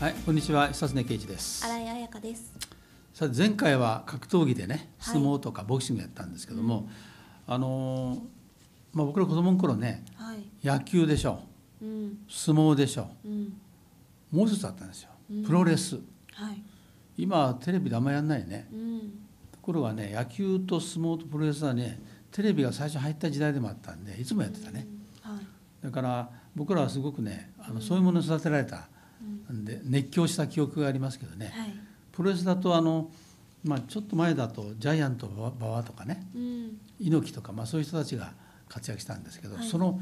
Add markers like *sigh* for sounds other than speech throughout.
はい、こんにちは、久常圭一です。新井彩香です。さて前回は格闘技でね、はい相撲とかボクシングやったんですけども、あのーまあ僕ら子供の頃ね、はい。野球でしょ、うん。相撲でしょ、うん。もう一つあったんですようん。プロレス。はい。今はテレビであんまりやんないね。うん。ところがね、野球と相撲とプロレスはね、テレビが最初入った時代でもあったんで、いつもやってたね。うん。はい。だから僕らはすごくね、あのそういうものに育てられたんで熱狂した記憶がありますけどね。はい。プロレスだとあの、まあ、ちょっと前だとジャイアント馬場とかねうん。猪木とか、まあ、そういう人たちが活躍したんですけど、はいその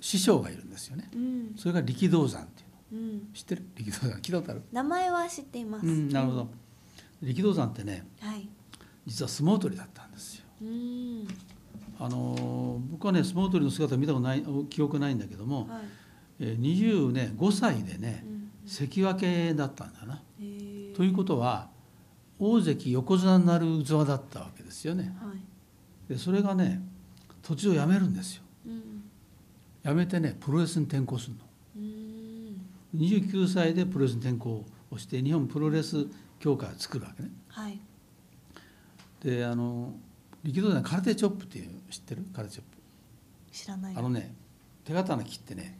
師匠がいるんですよねうん。それが力道山っていううん。の知ってる？力道山聞いたことある？名前は知っています。うんなるほど力道山ってねはい。実は相撲取りだったんですようん。あのー僕はね相撲取りの姿見たことない記憶ないんだけども、はい。えー、20ね5歳でねうん。関脇だったんだな。ということは大関横綱になる器だったわけですよねはい。でそれがね途中辞めるんですようん。辞めてねプロレスに転向するのうん。29歳でプロレスに転向をして日本プロレス協会を作るわけねはい。であの力道山空手チョップっていう知ってる？空手チョッ知らない。プあのね手刀切ってね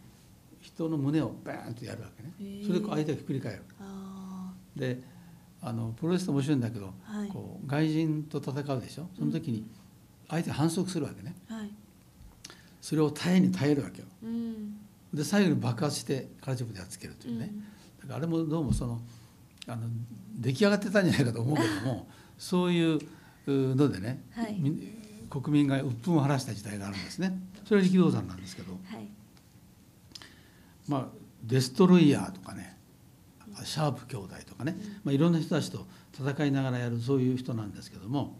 人の胸をバーンとやるわけね。それで相手がひっくり返るあであのプロレスって面白いんだけど、はい。こう外人と戦うでしょ？その時に相手が反則するわけね。あ。はい。それを耐えに耐えるわけよ。うん。で最後に爆発して空手チョップでやっつけるというね、だからあれもどうもそのあの出来上がってたんじゃないかと思うけどもそういううのでね、はい。み国民が鬱憤を晴らした時代があるんですね。それは力道山なんですけど。はい。まあデストロイヤーとかねシャープ兄弟とかね、まあ、いろんな人たちと戦いながらやるそういう人なんですけども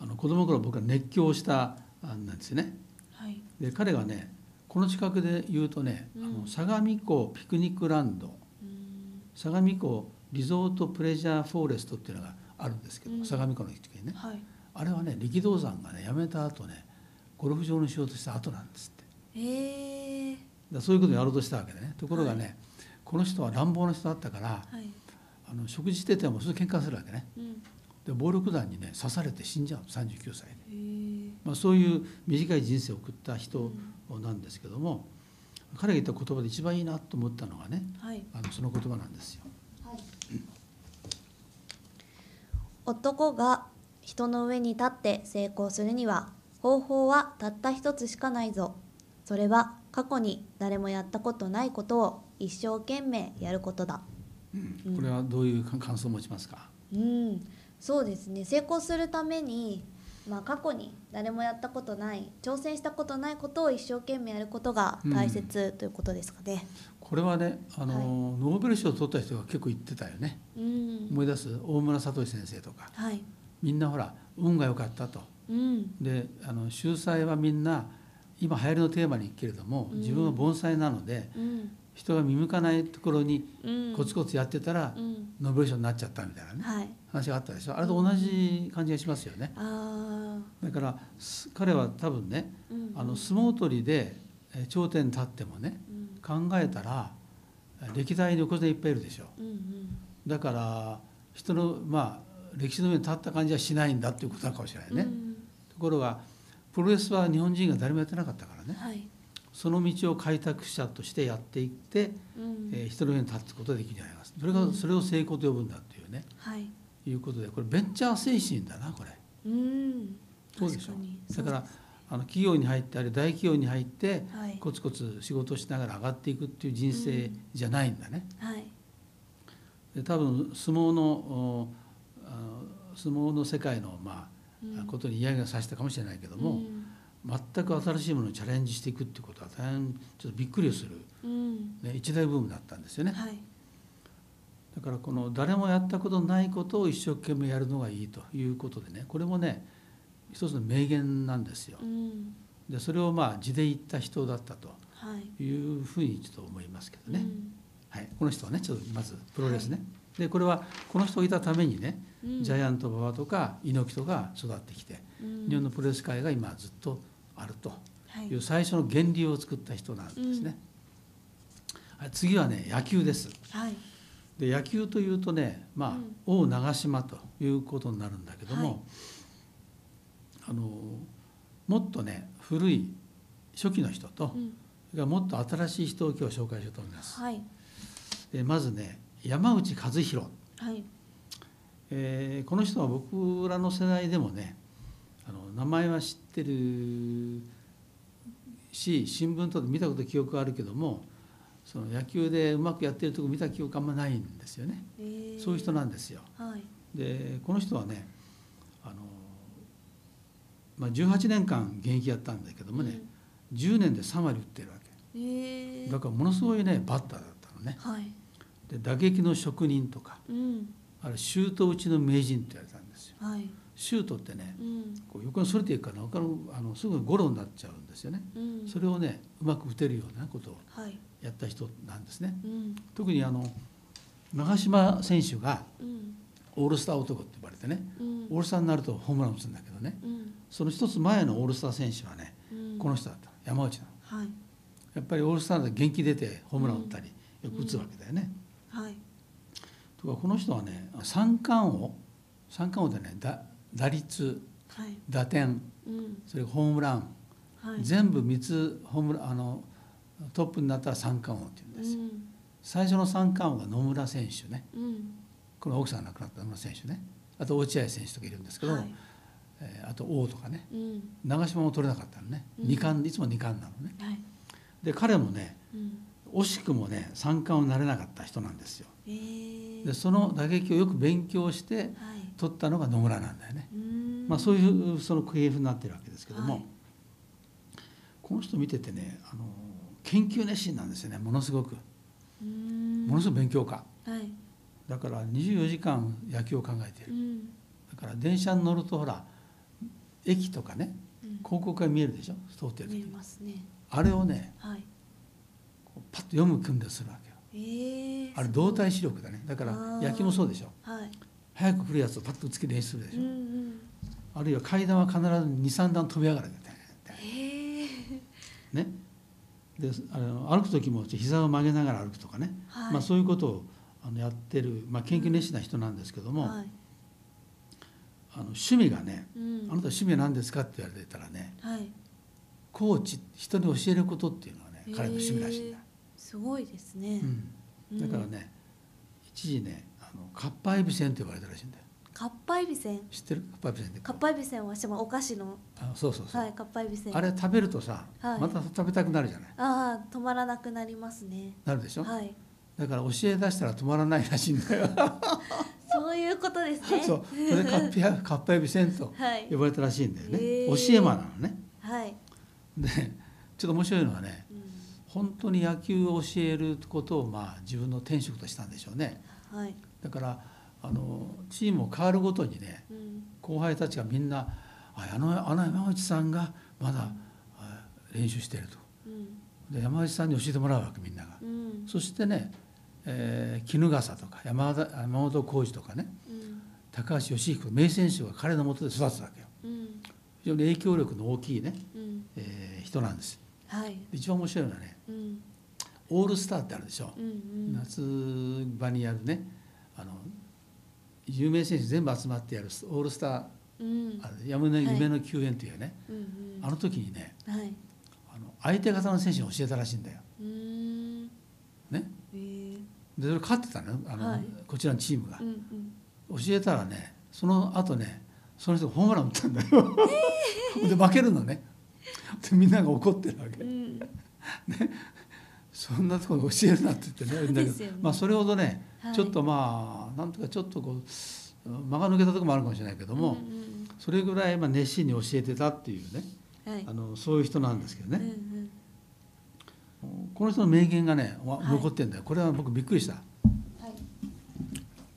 あの子供の頃僕は熱狂したんですよね。はい。で彼がねこの近くで言うとね、あの相模湖ピクニックランドうん。相模湖リゾートプレジャーフォレストっていうのがあるんですけど、うん相模湖の近くにねはい。あれはね力道山がね辞めた後ねゴルフ場にしようとした後なんですってへえ。だからそういうことをやろうとしたわけでねところがね、この人は乱暴な人だったからはい。あの食事しててもすぐ喧嘩するわけねうん。で暴力団にね刺されて死んじゃうの39歳で。まあ、そういう短い人生を送った人なんですけども、彼が言った言葉で一番いいなと思ったのがねはい。あのその言葉なんですよ。男が人の上に立って成功するには方法はたった一つしかないぞそれは過去に誰もやったことないことを一生懸命やることだ。これはどういう感想を持ちますか、うん。そうですね。成功するために、まあ、過去に誰もやったことない挑戦したことないことを一生懸命やることが大切ということですかね。これはねあの、ノーベル賞を取った人が結構言ってたよね。うん。思い出す？大村聡先生とか。はい。みんなほら運が良かったと。うん。であの秀才はみんな今流行りのテーマにけれども自分は盆栽なので、うん。人が見向かないところにうん。コツコツやってたら、うん。ノーベル賞になっちゃったみたいなねはい。話があったでしょ。あれと同じ感じがしますよね。あだからす彼は多分ねあの相撲取りでえ頂点に立ってもねうん。考えたら歴代に横綱いっぱいいるでしょ。うだから人のまあ歴史の上に立った感じはしないんだっていうことかもしれないね、うん。ところがプロレスは日本人が誰もやってなかったからね。はい。その道を開拓者としてやっていって、うん。えー人の上に立つことができるんじゃないかそれがそれを成功と呼ぶんだっていうね。はい。いうことでこれベンチャー精神だなこれ。うん。そうでしょ。確かに。だからあの企業に入ってあるいは大企業に入ってはい。コツコツ仕事をしながら上がっていくっていう人生じゃないんだね。はい。で多分相撲のおあの相撲の世界のまあ、うん。ことに嫌がさせたかもしれないけども、うん全く新しいものにチャレンジしていくっていうことは大変ちょっとびっくりする、うん。ね、一大ブームだったんですよね。はい。だからこの誰もやったことないことを一生懸命やるのがいいということでねこれもね一つの名言なんですよ。うん。でそれをまあ字で言った人だったとはい。いうふうにちょっと思いますけどね。うん。はい、この人はねちょっとまずプロレスね、でこれはこの人がいたためにね、うん。ジャイアント馬場とか猪木とか育ってきて、うん。日本のプロレス界が今ずっとあると。はい。いう最初の源流を作った人なんですね。はい次はね野球です。はい。で野球というとねまあ、うん。王長島ということになるんだけども、はい。あのもっとね古い初期の人と、うん。もっと新しい人を今日紹介しようと思います。はい。でまずね山内和弘、はい。えーこの人は僕らの世代でもねあの名前は知ってるし新聞とかで見たこと記憶あるけどもその野球でうまくやってるとこ見た記憶あんまないんですよね。えー。そういう人なんですよ。はい。でこの人はねあの、まあ、18年間現役やったんだけどもね、10年で3割打ってるわうんえけー。だからものすごいねバッターだったのね。はい。で打撃の職人とかうん。あれシュート打ちの名人って言われたんですよ。はいシュートってねうん。こう横にそれていくから他のあのすぐゴロになっちゃうんですよね。うん。それをねうまく打てるようなことをはい。やった人なんですね。うん。特にあの長嶋選手がうん。オールスター男って呼ばれてねうん。オールスターになるとホームラン打つんだけどねうん。その一つ前のオールスター選手はねうん。この人だった山内なの。はい。やっぱりオールスターで元気出てホームラン打ったりよく打つわけだよね。はい。とかこの人はね三冠王。三冠王でね打打率はい。打点うん。それホームラン、はい。全部3つホームランあのトップになったら三冠王って言うんです。よ。うん。最初の三冠王が野村選手ね。うん。この奥さんが亡くなった野村選手ね。あと落合選手とかいるんですけど、はい。えーあと王とかね。うん。長嶋も取れなかったのね、うん。二冠いつも二冠なのね。はい。で彼もねうん。惜しくもね三冠王になれなかった人なんですよ。えー。でその打撃をよく勉強してはい取ったのが野村なんだよね。うん。まあ、そういうその系譜になってるわけですけども、はい。この人見ててねあの研究熱心なんですよねものすごく。うん。ものすごく勉強家。はい。だから24時間野球を考えていうるん。だから電車に乗るとほら駅とかねうん。広告が見えるでしょ通ってる時ね。あれをねはい。パッと読む訓練するわけよ。ええあれ動体視力だね。だから野球もそうでしょ。はい早く来るやつをパッと打つけ練習するでしょ、うんうん。あるいは階段は必ず23段飛び上がるわけだよええね、であの歩く時も膝を曲げながら歩くとかね、はい。まあ、そういうことをあのやってる、まあ、研究熱心な人なんですけども、はい。あの趣味がねうん「あなた趣味は何ですか?」って言われてたらねはい。コーチ人に教えることっていうのがね彼の趣味らしいんだ、すごいですね。うん、だからね一時ねあのカッパエビセンって呼ばれたらしいんだよ。カッパエビせん？知ってる？カッパエビセンってカッパエビせんはしかもお菓子の。あそうそうそう、はいカッパエビせん。あれ食べるとさ、はい。また食べたくなるじゃない？ああ止まらなくなりますね。なるでしょ、はい。だから教え出したら止まらないらしいんだよ。*laughs* そういうことですね。そう。それでカッピアカッパエビセンとはい。呼ばれたらしいんだよね、へー。教え魔なのね。はい、でちょっと面白いのはねうん。本当に野球を教えることをまあ自分の天職としたんでしょうね。はいだからあのチームを変わるごとにねうん。後輩たちがみんな「ああのあの山内さんがまだあ練習してる」と。うん。で山内さんに教えてもらうわけみんなが。うん。そしてね、えー衣笠とか山田山本浩二とかねうん。高橋義彦名選手が彼のもとで育つわけよ。うん。非常に影響力の大きいね、うん。えー人なんですはい。一番面白いのはねうん。オールスターってあるでしょ、うんうん。夏場にやるねあの有名選手全部集まってやるオールスターうん。あれ夢のはい。夢の球宴というね、うんうん。あの時にねはい。あの相手方の選手に教えたらしいんだよ。ね、えー。でそれ勝ってたのよ。あの、はい。こちらのチームが。う。んうん。教えたらねその後ねその人がホームラン打ったんだよ。*laughs* で負けるのね。でみんなが怒ってるわけ。うんそんなところで教えるなって言ってねね。まあそれほどね、はい。ちょっとまあなんとかちょっとこう間が抜けたところもあるかもしれないけども、うんそれぐらいまあ熱心に教えてたっていうねうんはい。あのそういう人なんですけどうんうね、ん。この人の名言がね残ってんだよ。これは僕びっくりした。はい。こ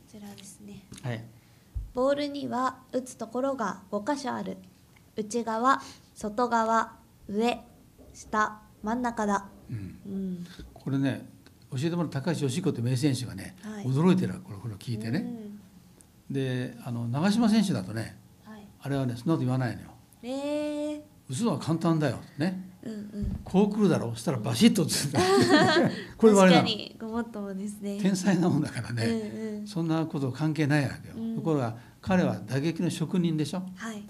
ちらですね。はい。ボールには打つところが5箇所ある。内側外側上下真ん中だ。うん、うん。これね教えてもらった高橋義彦って名選手がね、はい。驚いてるわこれこれを聞いてね、であの長嶋選手だとねうんはい。あれはねそんなこと言わないのよ。えー、打つのは簡単だよね。うんうん。こう来るだろうそしたらバシッと映るんだ *laughs* これれなごもっともですね。天才なもんだからね、うんうん。そんなこと関係ないわけよ、うん。ところが彼は打撃の職人でしょ。はい。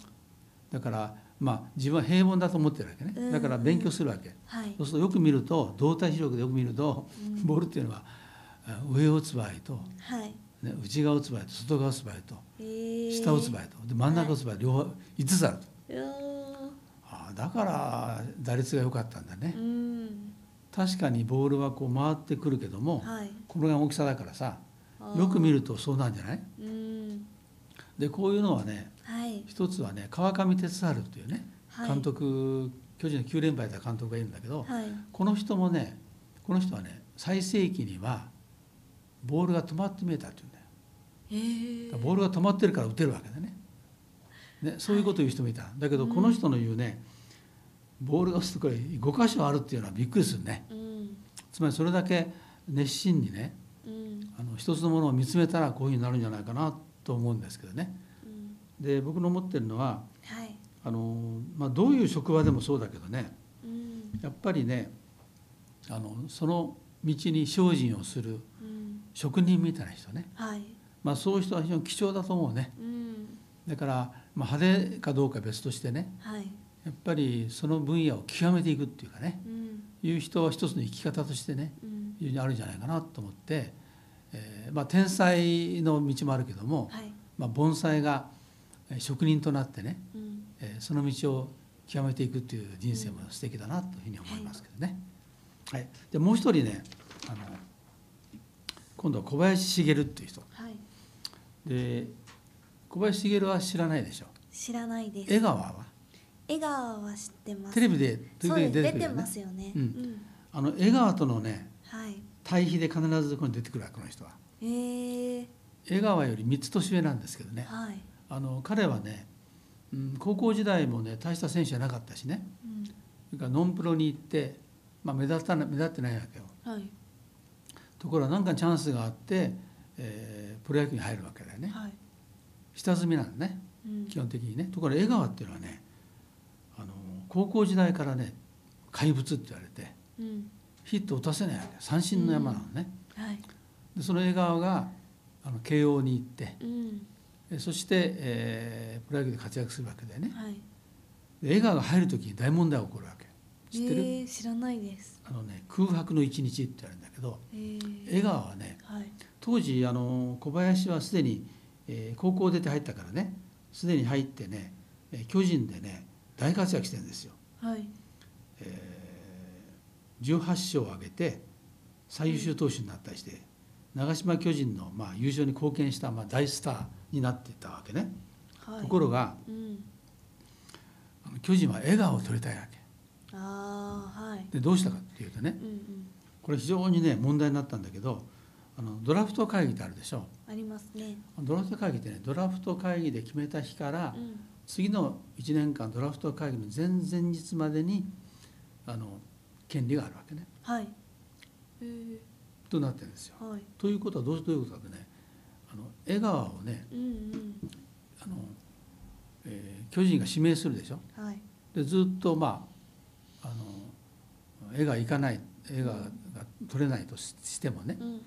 だからまあ自分は平凡だと思ってるわけね。うん。だから勉強するわけ、はい。そうするとよく見ると動体視力でよく見ると、うん。ボールっていうのはあ上を打つ場合と、はい。ね、内側を打つ場合と外側を打つ場合とえ。ー、下を打つ場合とで真ん中を打つ場合両方5つあると、ああだから打率が良かったんだね、んうん。確かにボールはこう回ってくるけども、はい。このぐらいの大きさだからさよく見るとそうなんじゃない？うん。でこういうのはねはい。一つはね川上哲治というねはい。監督、巨人の9連敗だ監督がいるんだけど、はい。この人もねこの人はね最盛期にはボールが止まって見えたっていうんだよ。ボールが止まってるから打てるわけだね。ねそういうことを言う人もいた、だけどこの人の言うねボールが落ちてこれ5箇所あるっていうのはびっくりするね。うん。つまりそれだけ熱心にねうん。あの一つのものを見つめたらこういうふうになるんじゃないかなと思うんですけどね。うんで僕の思ってるのははい。あの、まあ、どういう職場でもそうだけどねうん。やっぱりねあのその道に精進をするうん。職人みたいな人ね、はい。まあ、そういう人は非常に貴重だと思うね。うん。だから、まあ、派手かどうかは別としてねはい。やっぱりその分野を極めていくっていうかねうん。いう人は一つの生き方としてねうん。非常にあるんじゃないかなと思って、えーまあ、天才の道もあるけども、はい。まあ、盆栽がえー職人となってね、うん。えーその道を極めていくっていう人生も素敵だなというふうに思いますけどね。はい、でもう一人ねあの今度は小林茂っていう人。はい。で小林茂は知らないでしょ？知らないです。江川は？江川は知ってます。テレビで時々そうです。出てくるよね。ますよね。うん。うん。あの江川とのねはい。対比で必ずここに出てくるわこの人は。へえ江川より3つ年上なんですけどね。はいあの彼はね、うん、高校時代もね大した選手じゃなかったしね。うん。それからノンプロに行って、まあ、目立たな目立ってないわけよ。はい。ところが何かチャンスがあって、えープロ野球に入るわけだよね。はい。下積みなんだねうん。基本的にね。ところが江川っていうのはねあの高校時代からね怪物って言われてうん。ヒット打たせないわけ三振の山なのね、はい。でその江川があの慶応に行ってうん。えそして、えープロ野球で活躍するわけだよね。はい。で江川が入る時に大問題が起こるわけ。知ってる、えー知らないです。あのね空白の一日って言われるんだけどえー。江川はねはい。当時あの小林はすでに、えー高校出て入ったからねすでに入ってねえー巨人でね大活躍してるんですよ、はい。えー18勝を挙げて最優秀投手になったりして長島巨人の、まあ、優勝に貢献した、まあ、大スターになっていたわけね、はい。ところがうん。あの巨人は笑顔を取りたいわけ。ああはい。でどうしたかっていうとねうんうん。これ非常にね問題になったんだけどあのドラフト会議ってあるでしょ。ありますね。ドラフト会議ってねドラフト会議で決めた日から、うん。次の1年間ドラフト会議の前々日までにあの権利があるわけね。はい。えーとなってるんですよ。はい。ということはどうどういうことかってねあの江川をねうんうん。あの、えー巨人が指名するでしょ？はい。でずっとまああの江川行かない江川が取れないとししてもね、うんうん。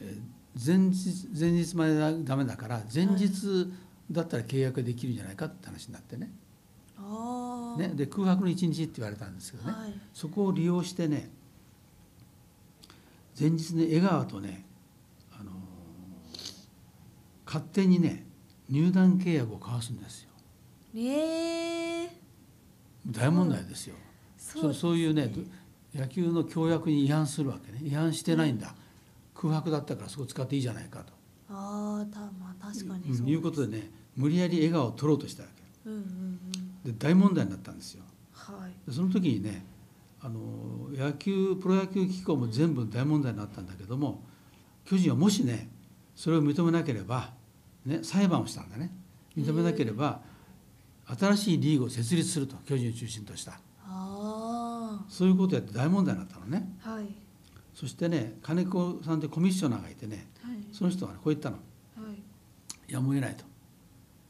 えー前日前日までだダメだから前日だったら契約できるんじゃないかって話になってね。ああねで空白の1日って言われたんですけどね、はい。そこを利用してね前日に江川とね、あのー勝手にね入団契約を交わすんですよ。ええ。大問題ですよ、そそうそういうね野球の協約に違反するわけね。違反してないんだ、空白だったからそこ使っていいじゃないかと、ああたまあ確かにうんそういうことでね無理やり笑顔を取ろうとしたわけ。うんうんうん。で大問題になったんですよ。はい。でその時にねあの野球プロ野球機構も全部大問題になったんだけども巨人はもしねそれを認めなければ、ね、裁判をしたんだね。認めなければ新しいリーグを設立すると巨人を中心とした。あそういうことをやって大問題になったのね。あはい。そしてね金子さんってコミッショナーがいてねはい。その人がねこう言ったの。はい。やむを得ないと。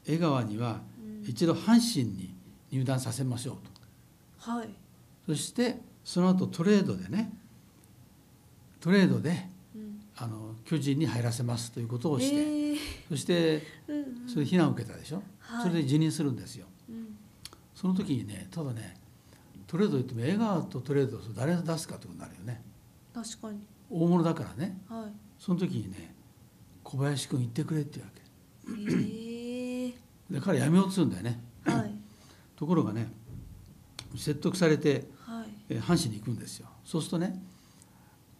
江川にはうん。一度阪神に入団させましょうと。はい。そしてその後トレードでねトレードでうんあの巨人に入らせますということをして、え。ーそしてうんうん。それで非難を受けたでしょ、はい。それで辞任するんですよ。うん。その時にねただねトレード言っても江川とトレードを誰を出すかってことになるよね。確かに。大物だからね。はい。その時にね小林君行ってくれって言うわけ。ええ。で彼辞めようとするんだよね。はい。*clears throat* ところがね説得されてはい。えー阪神に行くんですよ。そうするとね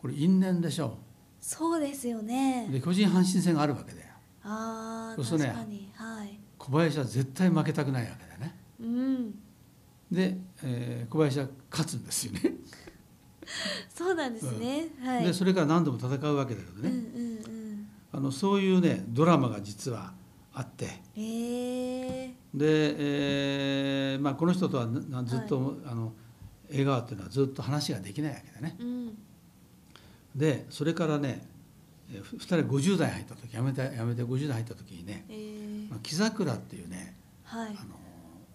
これ因縁でしょそうですよね。で巨人阪神戦があるわけだよ。ああそうするとね確かに。はい。小林は絶対負けたくないわけだよね。うん。で、えー小林は勝つんですよね。*laughs* そうなんですね、はい。でそれから何度も戦うわけだけどうんうね、ん。あのそういうねドラマが実はあって。うんええで、えーまあ、この人とはなずっと、あの江川っていうのはずっと話ができないわけだね。うんでそれからねえーふ2人50代入った時やめてやめて50代入った時にねええまあ木桜っていうねはい。あの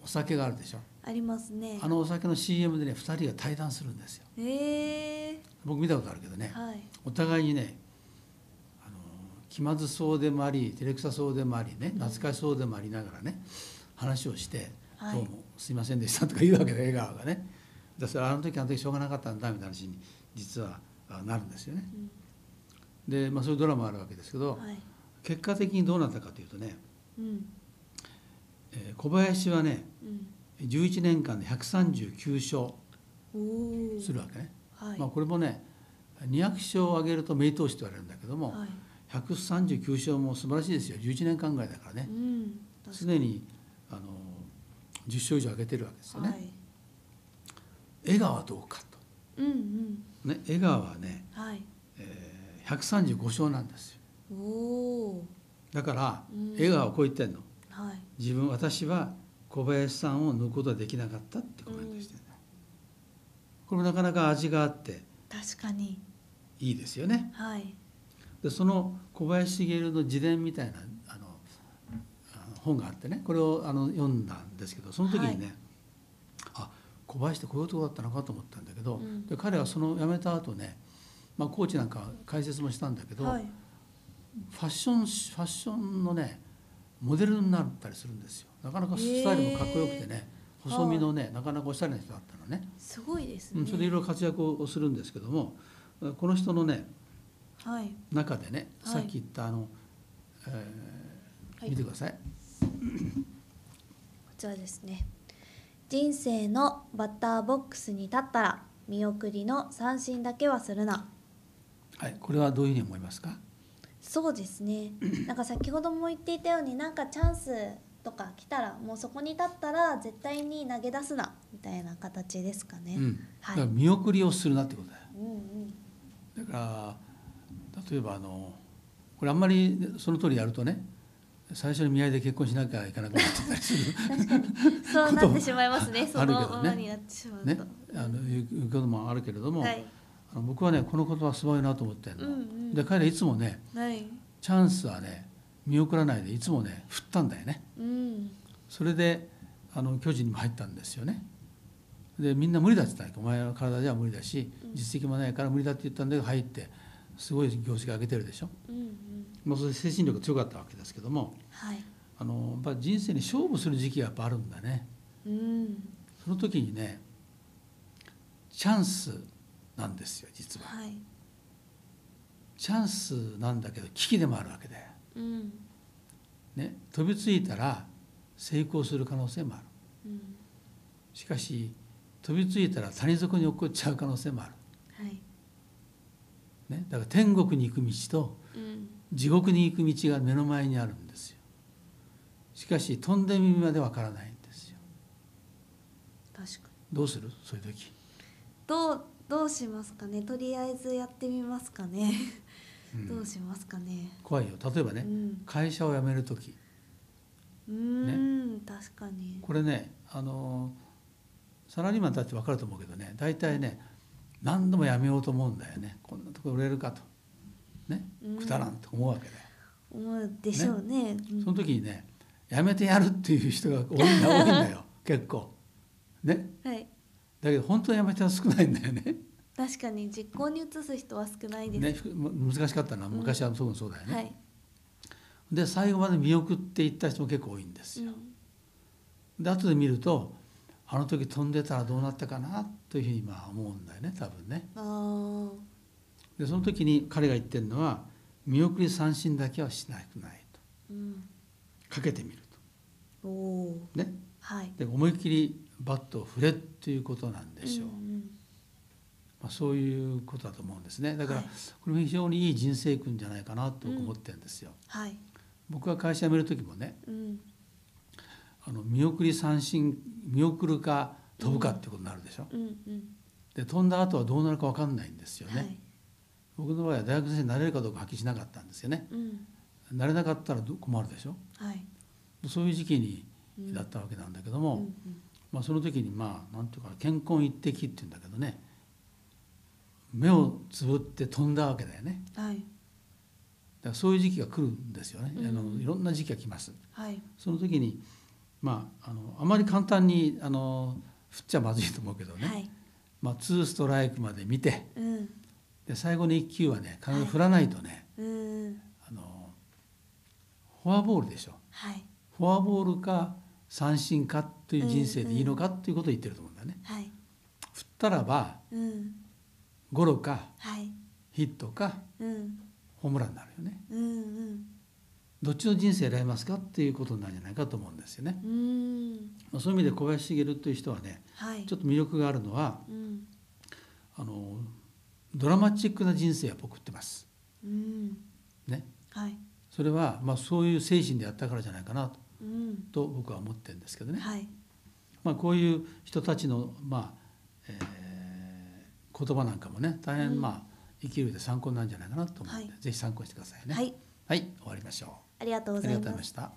お酒があるでしょ。ありますね。あのお酒の CM でね2人が対談するんですよ。ええ僕見たことあるけどねはい。お互いにねあの気まずそうでもあり照れくさそうでもありね懐かしそうでもありながらね話をして「はいどうもすいませんでした」とか言うわけで江川がねだからあの時あの時しょうがなかったんだみたいな話に実はあなるんですよね。うん。で、まあ、そういうドラマがあるわけですけどはい。結果的にどうなったかというとね、うん。えー小林はねうん。11年間で139勝するわけね。はい。まあ、これもね200勝を挙げると名投手と言われるんだけども、はい。139勝も素晴らしいですよ。11年間ぐらいだからね。常にあの10勝以上挙げてるわけですよね。はい。江どうかうんうん。と、ね、江川はね、はい。えー135勝なんですよ。おおだからうん。江川はこう言ってんの。はい。自分私は小林さんを抜くことはできなかったってコメントしてるん。だ、これもなかなか味があって確かに。いいですよね。はい。でその小林茂の自伝みたいなあの本があってねこれをあの読んだんですけどその時にね、あ小林ってこういう男だったのかと思ったんだけど、うん。で彼はその辞めた後ね、まあ、コーチなんか解説もしたんだけど、はい。ファッションファッションのねモデルになったりするんですよ。なかなかスタイルもかっこよくてね細身のねなかなかおしゃれな人だったのね、すごいですね。うん、それでいろいろ活躍をするんですけどもこの人のねはい。中でねはい。さっき言ったあの、えーはい。見てください、こちらですね人生のバッターボックスに立ったら見送りの三振だけはするな。はい、これはどういうふうに思いますか？そうですね。*clears throat* なんか先ほども言っていたようになんかチャンスとか来たらもうそこに立ったら絶対に投げ出すなみたいな形ですかね、うん、だはい見送りをするなってことだよ。うんうん。だから例えばあのこれあんまりその通りやるとね最初に見合いで結婚しなきゃいけなくなってたりするそうなってしまいますね。そのままになってしまうと、ね。あのいうこともあるけれども、はい。僕はねこのことはすごいなと思ってるの、うんうん。で彼はいつもねはい。チャンスはね見送らないでいつもね振ったんだよね。うん。それであの巨人にも入ったんですよね。でみんな無理だって言ったお前の体じゃ無理だし実績もないから無理だって言ったんで入ってすごい業績上げてるでしょ、うんうん。まあ、それで精神力強かったわけですけどもはい。あのやっぱ人生に勝負する時期がやっぱあるんだね。うん。その時にねチャンスなんですよ実は。はい。チャンスなんだけど危機でもあるわけで、うん。ね、飛びついたら成功する可能性もある。うん。しかし飛びついたら谷底に落っこっちゃう可能性もある、はいね、だから天国に行く道とうん。地獄に行く道が目の前にあるんですよ。しかし飛んでみるまでわからないんですよ。確かに。どうする？そういう時、どうどうしますかね？とりあえずやってみますかね、うん。どうしますかね？怖いよ。例えばね、うん。会社を辞める時。うーん、確かに。これねあのサラリーマンたち分かると思うけどね大体ね何度も辞めようと思うんだよね。こんなとこ売れるかと。ね。うん。くだらんと思うわけだよ、思うでしょうね。うん。その時にね辞めてやるっていう人が多いんだ多いんだよ。*laughs* 結構。ね。はい。だだけど本当にやめた人は少ないんだよね。確かに実行に移す人は少ないです。ね。ふ難しかったのは昔はそうそうだよね。はい。で最後まで見送っていった人も結構多いんですよ。で後で見るとあの時飛んでたらどうなったかなというふうにまあ思うんだよね多分ね。あでその時に彼が言ってるのは見送り三振だけはしなくないとーうん。かけてみるおお。とねはい。で思いっきりバットを振れっていうことなんでしょう、んんまあ、そういうことだと思うんですねだからはいこれも非常にいい人生訓じゃないかなと僕思ってるんですよ、はい。僕が会社辞める時もねうん。あの見送り三振見送るか飛ぶかってことになるでしょ、うんうん。で飛んだ後はどうなるか分かんないんですよね、はい。僕の場合は大学生になれるかどうかはっきりしなかったんですよねうん。なれなかったらど困るでしょ？はい。そういう時期にだったわけなんだけども、うんうんまあ、その時にまあなんていうか健康一滴っていうんだけどね目をつぶって飛んだわけだよねはい。だからそういう時期が来るんですよね、うんあのいろんな時期が来ますはい。その時にまああのあまり簡単にあの振っちゃまずいと思うけどね、はい。まあ、2ストライクまで見てうん。で最後の1球はね必ず振らないとね、うん。あのフォアボールでしょはい。フォアボールか三振かという人生でいいのかっていうことを言ってると思うんだよね。はい。振ったらばうん。ゴロかはい。ヒットかうん。ホームランになるよね。うんうん。どっちの人生選びますかっていうことなんじゃないかと思うんですよね。うん。まあそういう意味で小林茂という人はねはい。ちょっと魅力があるのはうん。あのドラマチックな人生を送ってます。うん。ね、はい。それはまあそういう精神でやったからじゃないかなとうん。と僕は思ってるんですけどね。はい。まあ、こういう人たちの、まあえー言葉なんかもね大変まあ生きる上で参考になるんじゃないかなと思うので、はいぜひ参考にしてくださいね。はい。はい、終わりましょう。ありがとうございま。した。